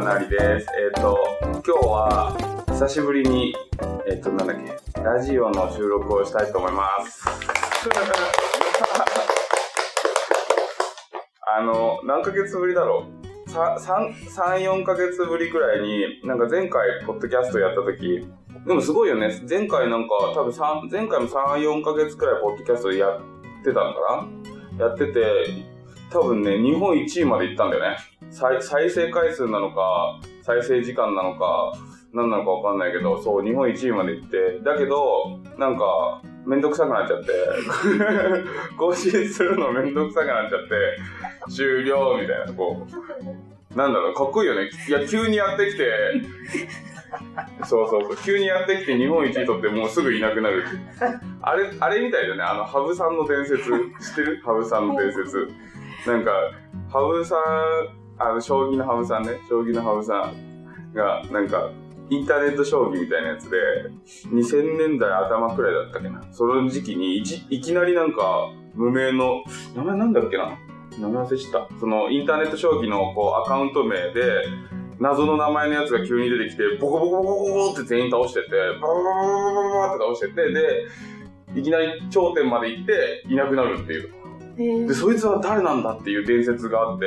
なりです。えっ、と、今日は久しぶりに、えっ、と、なんだっけ、ラジオの収録をしたいと思います。あの、何ヶ月ぶりだろう？さ三三4ヶ月ぶりくらいに、なんか前回、ポッドキャストやった時、でもすごいよね。前回なんか、多分三前回も3、4ヶ月くらいポッドキャストやってたのかな？やってて、多分ね、日本1位まで行ったんだよね。再再生回数なのか、再生時間なのか、何なのかわかんないけど、そう、日本1位まで行って、だけど、なんか、めんどくさくなっちゃって、更新するのめんどくさくなっちゃって、終了みたいな、こう、なんだろう、かっこいいよね。いや、急にやってきて、そうそう。そう、急にやってきて日本一位取ってもうすぐいなくなる。あれ、あれみたいだね、あの、羽生さんの伝説、知ってる？羽生さんの伝説。なんか、羽生さん、あの、将棋の羽生さんね、将棋の羽生さんが、なんか、インターネット将棋みたいなやつで、2000年代頭くらいだったっけな。その時期にい、いきなりなんか、無名の、名前なんだっけな名前忘れした。その、インターネット将棋のこう、アカウント名で、謎の名前のやつが急に出てきて、ボコボコボコボコって全員倒してて、バババババババって倒してて、で、いきなり頂点まで行って、いなくなるっていう。で、そいつは誰なんだっていう伝説があって、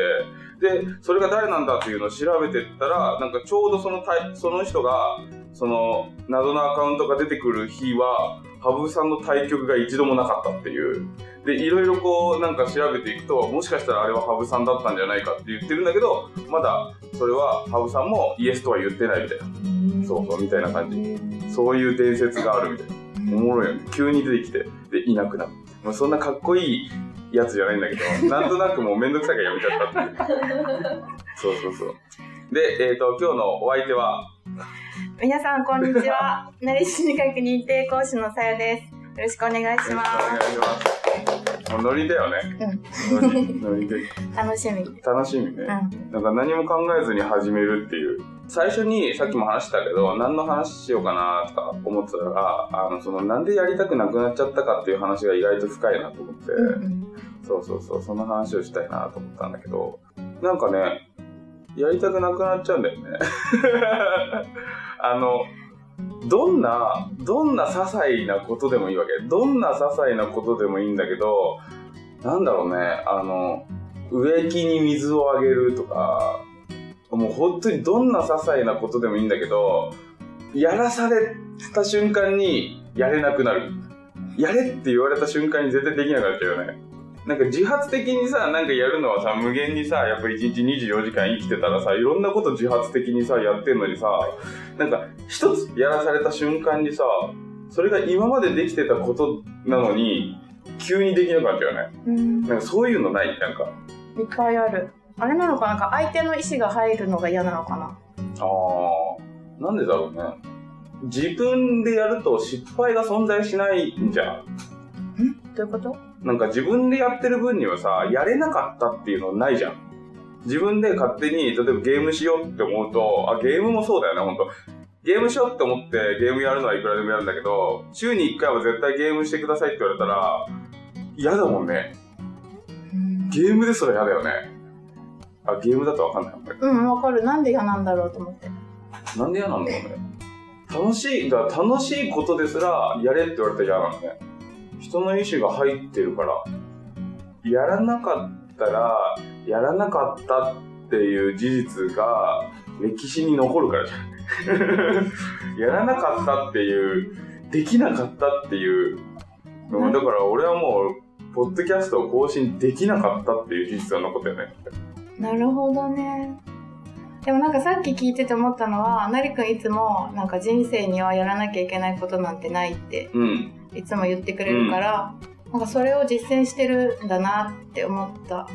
で、それが誰なんだっていうのを調べてったら、なんかちょうどその対その人が、その謎のアカウントが出てくる日は、羽生さんの対局が一度もなかったっていう。で、いろいろこう、なんか調べていくと、もしかしたらあれは羽生さんだったんじゃないかって言ってるんだけど、まだそれは羽生さんもイエスとは言ってないみたいな。そうそう、みたいな感じ。そういう伝説があるみたいな。おもろいよね。急に出てきて、で、いなくなる。まあ、そんなかっこいいやつじゃないんだけど、なんとなくもうめんどくさいからやめちゃったっていう。そうそうそう。で、えっ、と、今日のお相手は、皆さんこんにちは。なり心理学認定講師のさやです。よろしくお願いしよろしくおま願いします。もうノリだよね。す。ノリ、ノリで。うん、楽しみ。楽しみね。うん。なんか何も考えずに始めるっていう。最初にさっきも話したけど、何の話しようかなとか思ってたら、あの、そのなんでやりたくなくなっちゃったかっていう話が意外と深いなと思って、うんそうそうそう、その話をしたいなと思ったんだけど、なんかね、やりたくなくなっちゃうんだよね。あの、どんな、どんな些細なことでもいいわけ。どんな些細なことでもいいんだけど、なんだろうね、あの、植木に水をあげるとか、もう本当にどんな些細なことでもいいんだけど、やらされた瞬間にやれなくなる。やれって言われた瞬間に絶対できなくなっちゃうよね。なんか自発的にさ、なんかやるのはさ、無限にさ、やっぱり1日24時間生きてたらさ、いろんなこと自発的にさ、やってんのにさ、なんか一つやらされた瞬間にさ、それが今までできてたことなのに、急にできなくなっちゃうよね。うん。なんかそういうのない？なんか。いっぱいある。あれなのかな？なんか相手の意思が入るのが嫌なのかな？ああ、なんでだろうね。自分でやると失敗が存在しないんじゃん？どういうこと？なんか自分でやってる分にはさ、やれなかったっていうのないじゃん。自分で勝手に、例えばゲームしようって思うと、あ、ゲームもそうだよね、ほんと。ゲームしようって思ってゲームやるのはいくらでもやるんだけど、週に1回は絶対ゲームしてくださいって言われたら、嫌だもんね。うんゲームですら嫌だよね。あ、ゲームだとわかんない。あんまりうん、わかる。なんで嫌なんだろうと思って。なんで嫌なんだろうね。楽しい、だから楽しいことですら、やれって言われたら嫌なのね。人の意志が入ってるから。やらなかったら、やらなかったっていう事実が歴史に残るからじゃん。やらなかったっていう、できなかったっていう。だから俺はもう、ポッドキャストを更新できなかったっていう事実が残ったよね。なるほどね。でもなんかさっき聞いてて思ったのは、なりくんいつもなんか人生にはやらなきゃいけないことなんてないってうん。いつも言ってくれるから、なんかそれを実践してるんだなって思った。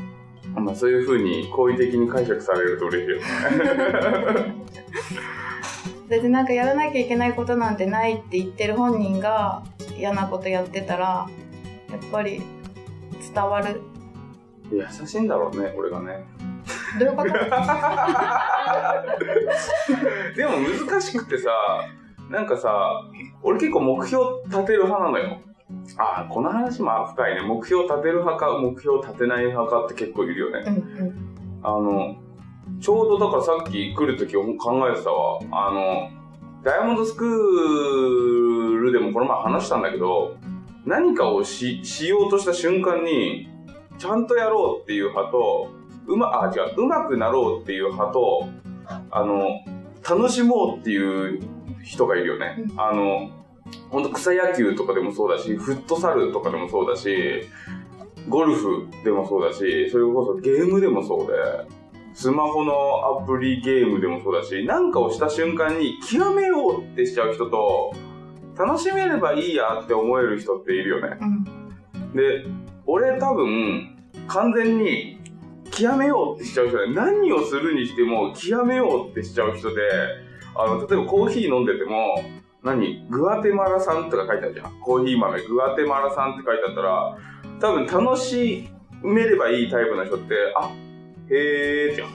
まあそういう風に好意的に解釈されると嬉しいよね。だってなんかやらなきゃいけないことなんてないって言ってる本人が嫌なことやってたら、やっぱり伝わる。優しいんだろうね、俺がね。どういうこと？でも難しくてさ、なんかさ、俺結構目標立てる派なのよ。ああ、この話も深いね。目標立てる派か、目標立てない派かって結構いるよね。うんうん。あの、ちょうどだからさっき来るとき考えてたわ。あの、ダイヤモンドスクールでもこの前話したんだけど、何かをし、しようとした瞬間に、ちゃんとやろうっていう派と、うま、あ、違う、うまくなろうっていう派と、あの、楽しもうっていう人がいるよね。うんあの、ほんと草野球とかでもそうだし、フットサルとかでもそうだし、ゴルフでもそうだし、それこそゲームでもそうで、スマホのアプリゲームでもそうだし、なんかをした瞬間に極めようってしちゃう人と、楽しめればいいやって思える人っているよね。うん。で、俺多分、完全に、極めようってしちゃう人で、何をするにしても、極めようってしちゃう人で、あの、例えばコーヒー飲んでても、何？グアテマラ産とか書いてあるじゃん。コーヒー豆、グアテマラ産って書いてあったら、多分楽しめればいいタイプの人って、あ、へーじゃん。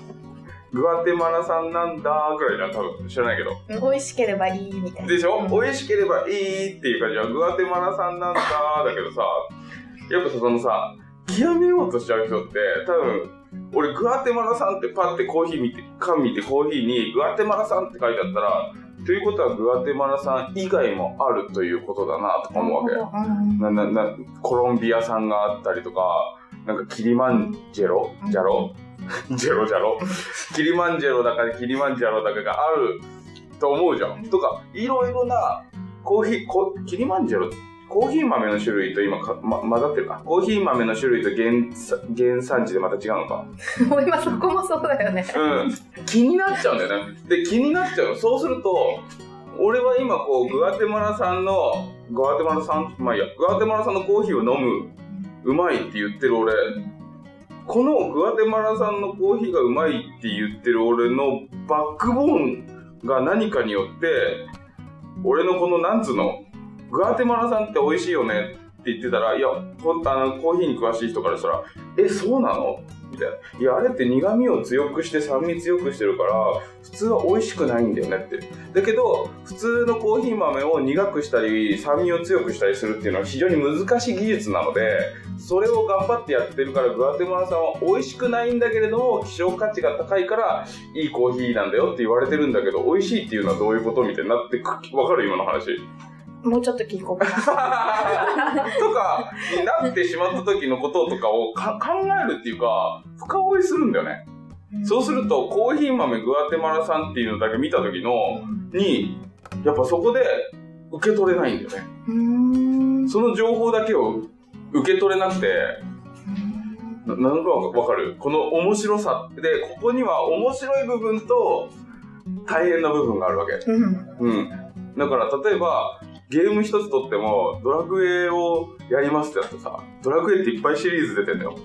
グアテマラ産なんだぐらいじゃん、多分。知らないけど。美味しければいいみたいな。でしょ、うん美味しければいいっていう感じは、グアテマラ産なんだだけどさ、やっぱさ、そのさ、極めよう。としちゃう人って、多分、俺、グアテマラ産ってパッてコーヒー見て、缶見てコーヒーに、グアテマラ産って書いてあったら、ということはグアテマラ産以外もあるということだなとか思うわけ。うん。な、な、な、コロンビア産があったりとか、なんかキリマンジェロジャロ？ジェロジャロ？キリマンジェロだかキリマンジャロだかがあると思うじゃん。とか、いろいろなコーヒー、こキリマンジェロコーヒー豆の種類と今か、ま、混ざってるか。コーヒー豆の種類と原さ原産地でまた違うのか。もう今そこもそうだよね。うん。気になっちゃうんだよね。で、気になっちゃうの。そうすると、俺は今こう、グアテマラ産の、グアテマラ産、まあいいや、グアテマラ産のコーヒーを飲む、うまいって言ってる俺、このグアテマラ産のコーヒーがうまいって言ってる俺のバックボーンが何かによって、俺のこの、なんつうの、グアテマラ産って美味しいよねって言ってたら、いや、ほんあの、コーヒーに詳しい人からしたら、え、そうなの？みたいな。いや、あれって苦味を強くして酸味強くしてるから、普通は美味しくないんだよねって。だけど、普通のコーヒー豆を苦くしたり、酸味を強くしたりするっていうのは非常に難しい技術なので、それを頑張ってやってるから、グアテマラ産は美味しくないんだけれども、希少価値が高いから、いいコーヒーなんだよって言われてるんだけど、美味しいっていうのはどういうこと？みたいになってく、わかる？今の話。もうちょっと聞こうかな。とかになってしまった時のこととかをか考えるっていうか、深追いするんだよね。そうすると、コーヒー豆グアテマラ産っていうのだけ見た時の、に、やっぱそこで受け取れないんだよね。うん。その情報だけを受け取れなくて、ななんかわかる？この面白さで、ここには面白い部分と大変な部分があるわけ。うん。うん。だから例えば、ゲーム一つとっても、ドラクエをやりますってやってさ、ドラクエっていっぱいシリーズ出てんだよ。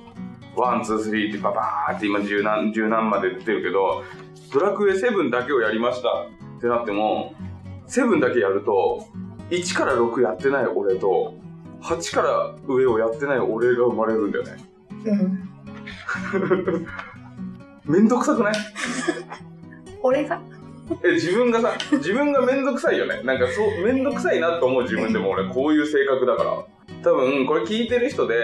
one、two、three ってババーって今十何、十何まで出てるけど、ドラクエ7だけをやりましたってなっても、7だけやると、1から6やってない俺と、8から上をやってない俺が生まれるんだよね。うん。めんどくさくない？俺が？え、自分がさ、自分がめんどくさいよね。なんかそう、めんどくさいなと思う自分でも俺、こういう性格だから。多分、これ聞いてる人で、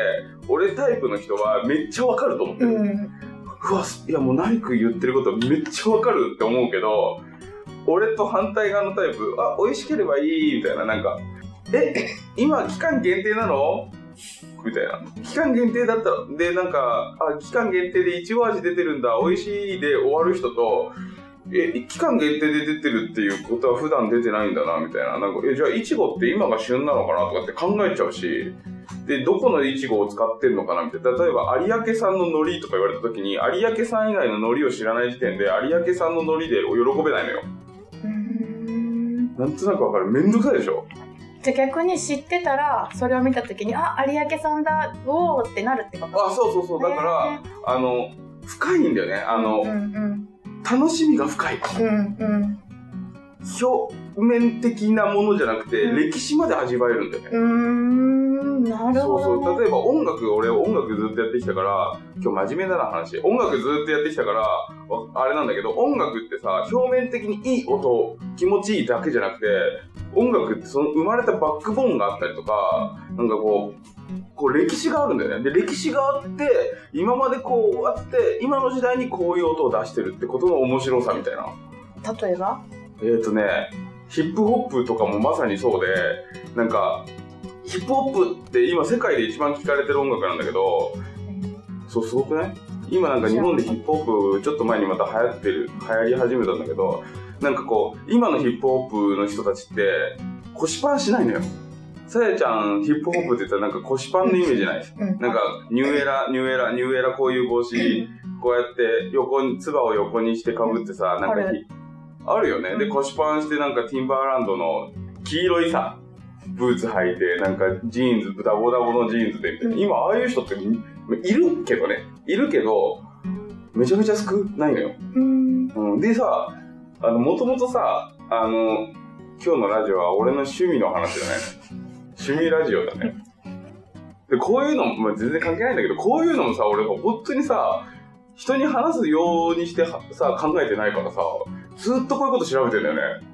俺タイプの人はめっちゃわかると思ってる。うん。うわ、いやもうナイク言ってることめっちゃわかるって思うけど、俺と反対側のタイプ、あ、美味しければいい、みたいな、なんか、え、今期間限定なの？みたいな。期間限定だったら、で、なんか、あ、期間限定でいちご味出てるんだ、美味しいで終わる人と、え、期間限定で出てるっていうことは普段出てないんだな、みたいな。なんか、え、じゃあいちごって今が旬なのかなとかって考えちゃうし、で、どこのイチゴを使ってるのかなみたいな。例えば、有明産の海苔とか言われた時に、有明産以外の海苔を知らない時点で、有明産の海苔で喜べないのよ。うん。なんとなくわかる。めんどくさいでしょ？じゃあ逆に知ってたら、それを見たときに、あ、有明さんだ、おーってなるってこと？あ、そうそうそう。だから、あの、深いんだよね。あの、うんうん楽しみが深い。うん。うん表面的なものじゃなくて、うん歴史まで味わえるんだよね。うん。うーん、なるそうほど、ね。そう。例えば音楽、俺音楽ずっとやってきたから、今日真面目だな話。音楽ずっとやってきたから、わあれなんだけど、音楽ってさ、表面的にいい音、気持ちいいだけじゃなくて、音楽ってその生まれたバックボーンがあったりとか、なんかこう、こう歴史があるんだよね。で、歴史があって、今までこうあって、今の時代にこういう音を出してるってことの面白さみたいな。例えば？えっ、ー、とね、ヒップホップとかもまさにそうで、なんか、ヒップホップって今世界で一番聴かれてる音楽なんだけど、そう、すごくない？今なんか日本でヒップホップちょっと前にまた流行ってる、流行り始めたんだけど、なんかこう、今のヒップホップの人たちって腰パンしないのよ。さやちゃんヒップホップって言ったらなんか腰パンのイメージない？うん。なんか、 New Era、New Era、New Era こういう帽子、こうやって横に、つばを横にしてかぶってさ、なんかあるよね。で、腰パンしてなんか Timberland の黄色いさ、ブーツ履いて、なんかジーンズ、ダボダボのジーンズで。今、ああいう人ってみいるけどね。いるけど、めちゃめちゃ少ないのよ。うんうん、でさ、あの、もともとさ、あの、今日のラジオは俺の趣味の話だね。趣味ラジオだね。で、こういうのも、まあ、全然関係ないんだけど、こういうのもさ、俺本当にさ、人に話すようにしてはさ、考えてないからさ、ずっとこういうこと調べてんだよね。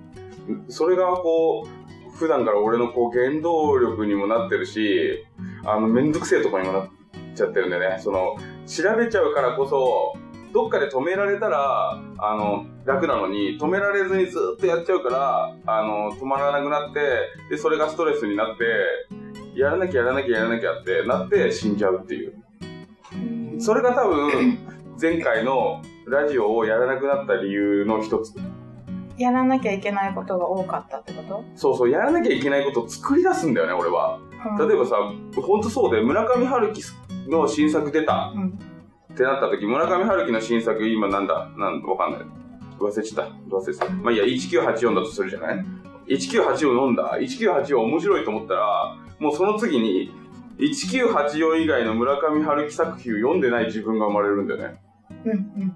それがこう、普段から俺のこう原動力にもなってるし、あの、めんどくせえとこにもなっちゃってるんだよね。その、調べちゃうからこそ、どっかで止められたら、あの、楽なのに、止められずにずっとやっちゃうから、あの、止まらなくなって、で、それがストレスになって、やらなきゃやらなきゃやらなきゃってなって死んじゃうっていう。それが多分、前回のラジオをやらなくなった理由の一つ。やらなきゃいけないことが多かったってこと？そうそう、やらなきゃいけないことを作り出すんだよね、俺は。例えばさ、ほんとそうで、村上春樹の新作出たうんってなった時、村上春樹の新作、今なんだ、なんわかんない。忘れちゃった。忘れちゃった。まあいいや、1984だとするじゃない ?1984 飲んだ？1984面白いと思ったら、もうその次に、1984以外の村上春樹作品を読んでない自分が生まれるんだよね。うんうん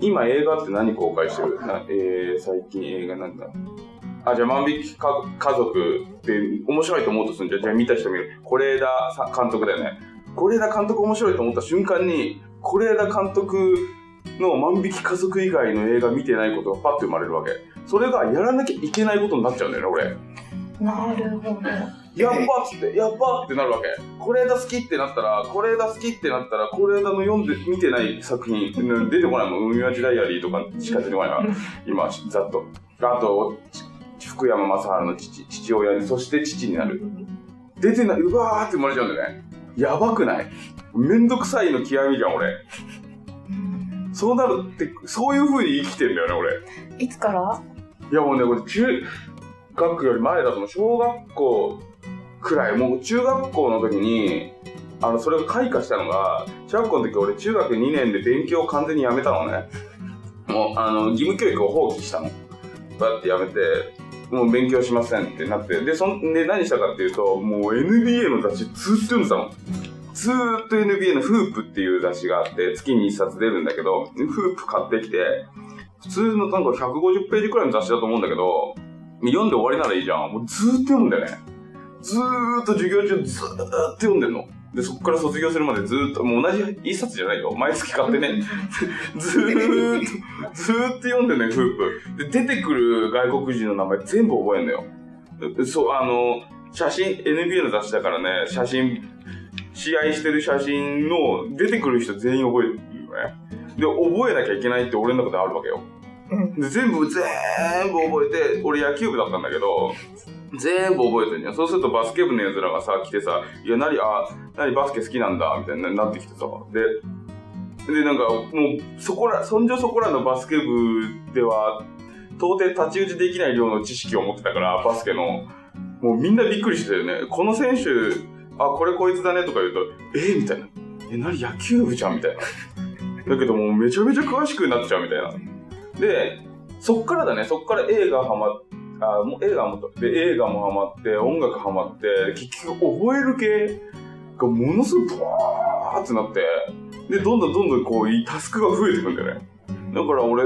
今映画って何公開してる？な、えー、最近映画なんだあ、じゃあ万引き家家族って面白いと思うとするんじゃん。じゃあ見た人見る。是枝さ監督だよね。是枝監督面白いと思った瞬間に、是枝監督の万引き家族以外の映画見てないことがパッと生まれるわけ。それがやらなきゃいけないことになっちゃうんだよね、俺。なるほどやっばっつって、やっばってなるわけ。是枝好きってなったら、是枝好きってなったら、是枝の読んで、見てない作品、うん出てこないもん。海町ダイアリーとかしか出てこないわ。今、ざっと。あと、ち福山雅治の父、父親に、そして父になる。出てない、うわーって生まれちゃうんだよね。やばくない？めんどくさいの極みじゃん、俺。うんそうなるって、そういう風に生きてんだよね、俺。いつから？いやもうね、これ中学より前だと思う。小学校くらい、もう中学校の時に、あの、それが開花したのが、小学校の時俺中学2年で勉強を完全にやめたのね。もう、あの、義務教育を放棄したの。だってやめて、もう勉強しませんってなって。で、そんで何したかっていうと、もう NBA の雑誌ずっと読んでたの。ずーっと NBA のフープっていう雑誌があって、月に1冊出るんだけど、フープ買ってきて、普通のなんか150ページくらいの雑誌だと思うんだけど、読んで終わりならいいじゃん。もうずーっと読むんだよね。ずーっと授業中ずーっと読んでんの。で、そこから卒業するまでずーっと、もう同じ一冊じゃないよ。毎月買ってね。ずーっと、ずーっと読んでんのよ、フープ。で、出てくる外国人の名前全部覚えんのよ。でそう、あの、写真、NBA の雑誌だからね、写真、試合してる写真の出てくる人全員覚えるよね。で、覚えなきゃいけないって俺の中であるわけよ。うんで全部全部覚えて俺野球部だったんだけど全部覚えてんじゃんそうするとバスケ部のやつらがさ来てさ「いや何あ何バスケ好きなんだ」みたいになってきてさ。ででなんかもうそこらそんじょそこらのバスケ部では到底太刀打ちできない量の知識を持ってたからバスケの。もうみんなびっくりしてたよね。この選手あこれこいつだねとか言うと「えみたいな「え何野球部じゃん」みたいな。だけどもうめちゃめちゃ詳しくなっちゃうみたいな。で、そっからだね、そっから映画ハマっあもう映画もっで映画もハマって音楽ハマって結局覚える系がものすごいブワーってなってでどんどんどんどんこういタスクが増えてくんだよね。だから俺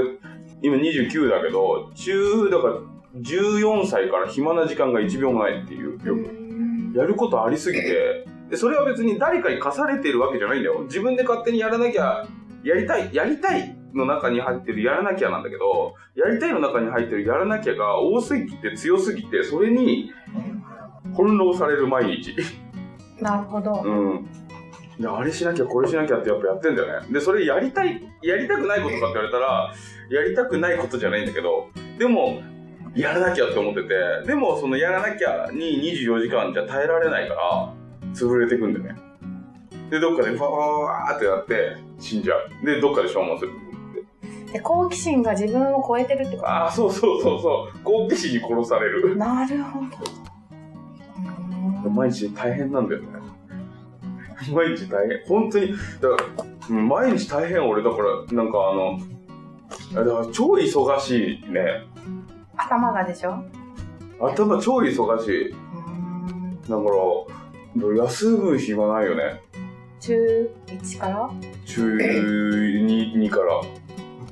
今29だけど中だから14歳から暇な時間が1秒もないっていう。やることありすぎてでそれは別に誰かに課されてるわけじゃないんだよ。自分で勝手にやらなきゃやりたいやりたいの中に入ってるやらなきゃなんだけど、やりたいの中に入ってるやらなきゃが多すぎて強すぎて、それに翻弄される毎日。なるほど。うん。で、あれしなきゃこれしなきゃってやっぱやってんだよね。で、それやりたい、やりたくないことかって言われたら、やりたくないことじゃないんだけど、でも、やらなきゃって思ってて、でもそのやらなきゃに24時間じゃ耐えられないから、潰れてくんだよね。で、どっかでファーってなって死んじゃう。で、どっかで消耗する。で好奇心が自分を超えてるってこああ、そうそうそうそう。好奇心に殺されとる。なるほど。毎日大変なんだよね。毎日大変。本当に、だから、うん毎日大変俺だから、なんかあの、あだから超忙しいね。頭がでしょ？頭超忙しい。だから、休む暇ないよね。中1から？中 2, 2から。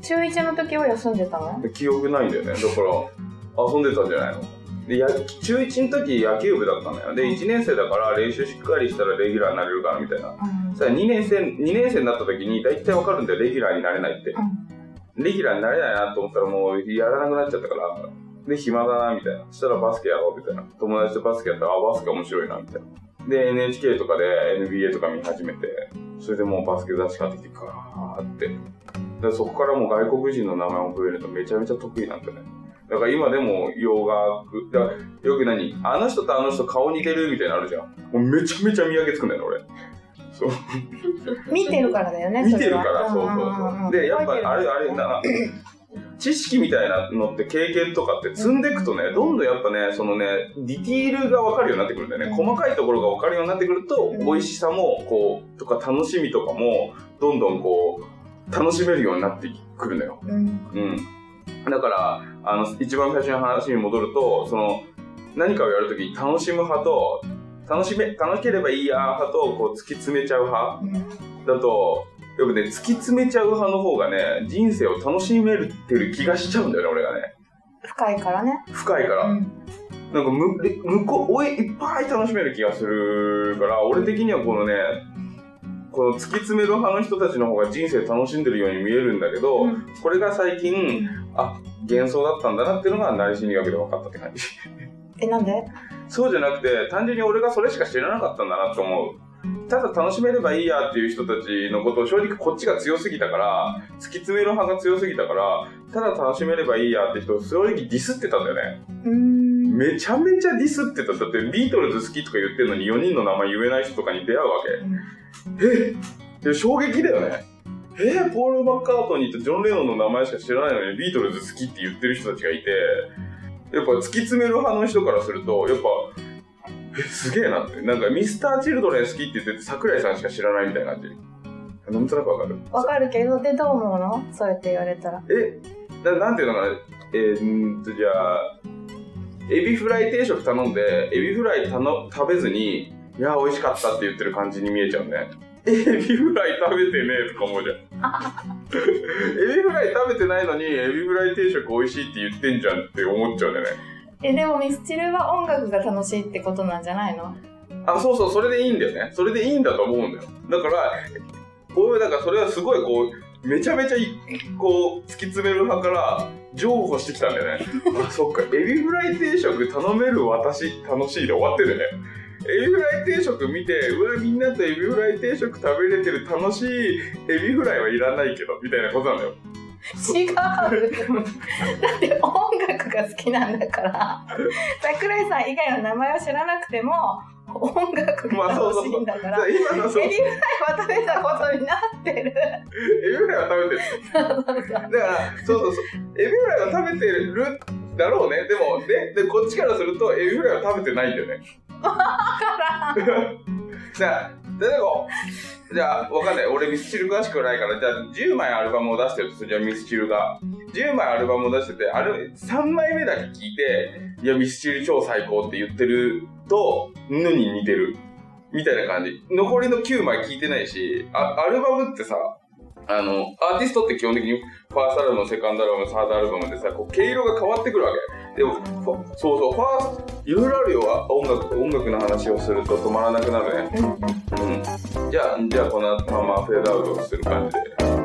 中1の時は休んでたの？で記憶ないんだよね。だから、遊んでたんじゃないの？でや中1の時野球部だったのよ。で、1年生だから練習しっかりしたらレギュラーになれるからみたいな。うんさあ2年生、2年生になった時に大体わかるんだよ、レギュラーになれないって。レギュラーになれないなと思ったらもうやらなくなっちゃったから、で、暇だな、みたいな。そしたらバスケやろう、みたいな。友達とバスケやったら、あ、バスケ面白いな、みたいな。で、NHK とかで NBA とか見始めて、それでもうバスケ雑誌買ってきて、ガーって。でそこからもう外国人の名前を覚えるとめちゃめちゃ得意なんだよね。だから今でも洋楽、だよく何？あの人とあの人顔似てるみたいなのあるじゃん。もうめちゃめちゃ見分けつくんだよね、俺。そう。見てるからだよね見てるから、そうそうそう。で、やっぱあれ、あれ、な、知識みたいなのって経験とかって積んでいくとね、どんどんやっぱね、そのね、ディティールが分かるようになってくるんだよね。細かいところが分かるようになってくると、うん美味しさも、こう、とか楽しみとかも、どんどんこう、楽しめるようになってくるんだよ。うんうん。だから、あの、一番最初の話に戻ると、その、何かをやるときに楽しむ派と、楽しめ、楽しければいいや派と、こう、突き詰めちゃう派うんだと、やっぱね、突き詰めちゃう派の方がね、人生を楽しめるってる気がしちゃうんだよね、俺がね。深いからね深いから。うんなんかむ、で向こう、おい、いっぱい楽しめる気がするから、俺的にはこのね、この突き詰める派の人たちの方が人生楽しんでるように見えるんだけど、うんこれが最近、あ、幻想だったんだなっていうのが、内心理学で分かったって感じ。えなんで？そうじゃなくて、単純に俺がそれしか知らなかったんだなと思う。ただ楽しめればいいやっていう人たちのことを正直こっちが強すぎたから、突き詰める派が強すぎたから、ただ楽しめればいいやって人を正直ディスってたんだよね。うーんめちゃめちゃディスってた。だってビートルズ好きとか言ってるのに4人の名前言えない人とかに出会うわけ。えで衝撃だよね。え？ポール・マッカートニーとジョン・レノンの名前しか知らないのにビートルズ好きって言ってる人たちがいて、やっぱ突き詰める派の人からすると、やっぱ、え、すげえなって。なんかミスター・チルドレン好きって言ってて桜井さんしか知らないみたいな感じ。なんとなくわかる？わかるけどでどう思うの？そうやって言われたらえ、ななんていうのかな、えー、んーと、じゃあ、エビフライ定食頼んで、エビフライたの食べずに、いや、美味しかったって言ってる感じに見えちゃうね。エビフライ食べてねえとか思うじゃん。エビフライ食べてないのに、エビフライ定食美味しいって言ってんじゃんって思っちゃうんだよね。えでもミスチルは音楽が楽しいってことなんじゃないの？あ、そうそう、それでいいんだよね。それでいいんだと思うんだよ。だから、俺はだからそれはすごいこう、めちゃめちゃいこう、突き詰める派から、譲歩してきたんだよね。あ、そっか、エビフライ定食頼める私、楽しいで終わってるね。エビフライ定食見て、うわ、みんなとエビフライ定食食べれてる楽しいエビフライはいらないけど、みたいなことなんだよ。違う。だって音楽が好きなんだから。桜井さん以外の名前を知らなくても音楽が楽しいんだから、だから今のそう、エエビフライは食べたことになってる。ビフライは食べてる。だから、そうそうそう、エビフライは食べてるだろうね。でも、で、でこっちからすると、エビフライは食べてないんだよね。だからじゃあ、例えば、じゃあ、わかんない。俺ミスチル詳しくないから、じゃあ、10枚アルバムを出してるとじゃあ、ミスチルが。10枚アルバムを出してて、あれ、3枚目だけ聞いて、いや、ミスチル超最高って言ってると、ぬに似てる。みたいな感じ。残りの9枚聞いてないし、あアルバムってさ、あの、アーティストって基本的にファーストアルバム、セカンドアルバム、サードアルバムでさ、こう、毛色が変わってくるわけ。でも、そうそう、ファースト、いろいろあるよ、音楽、音楽の話をすると止まらなくなるね。うんうん。じゃあ、じゃあこのままフェードアウトする感じで。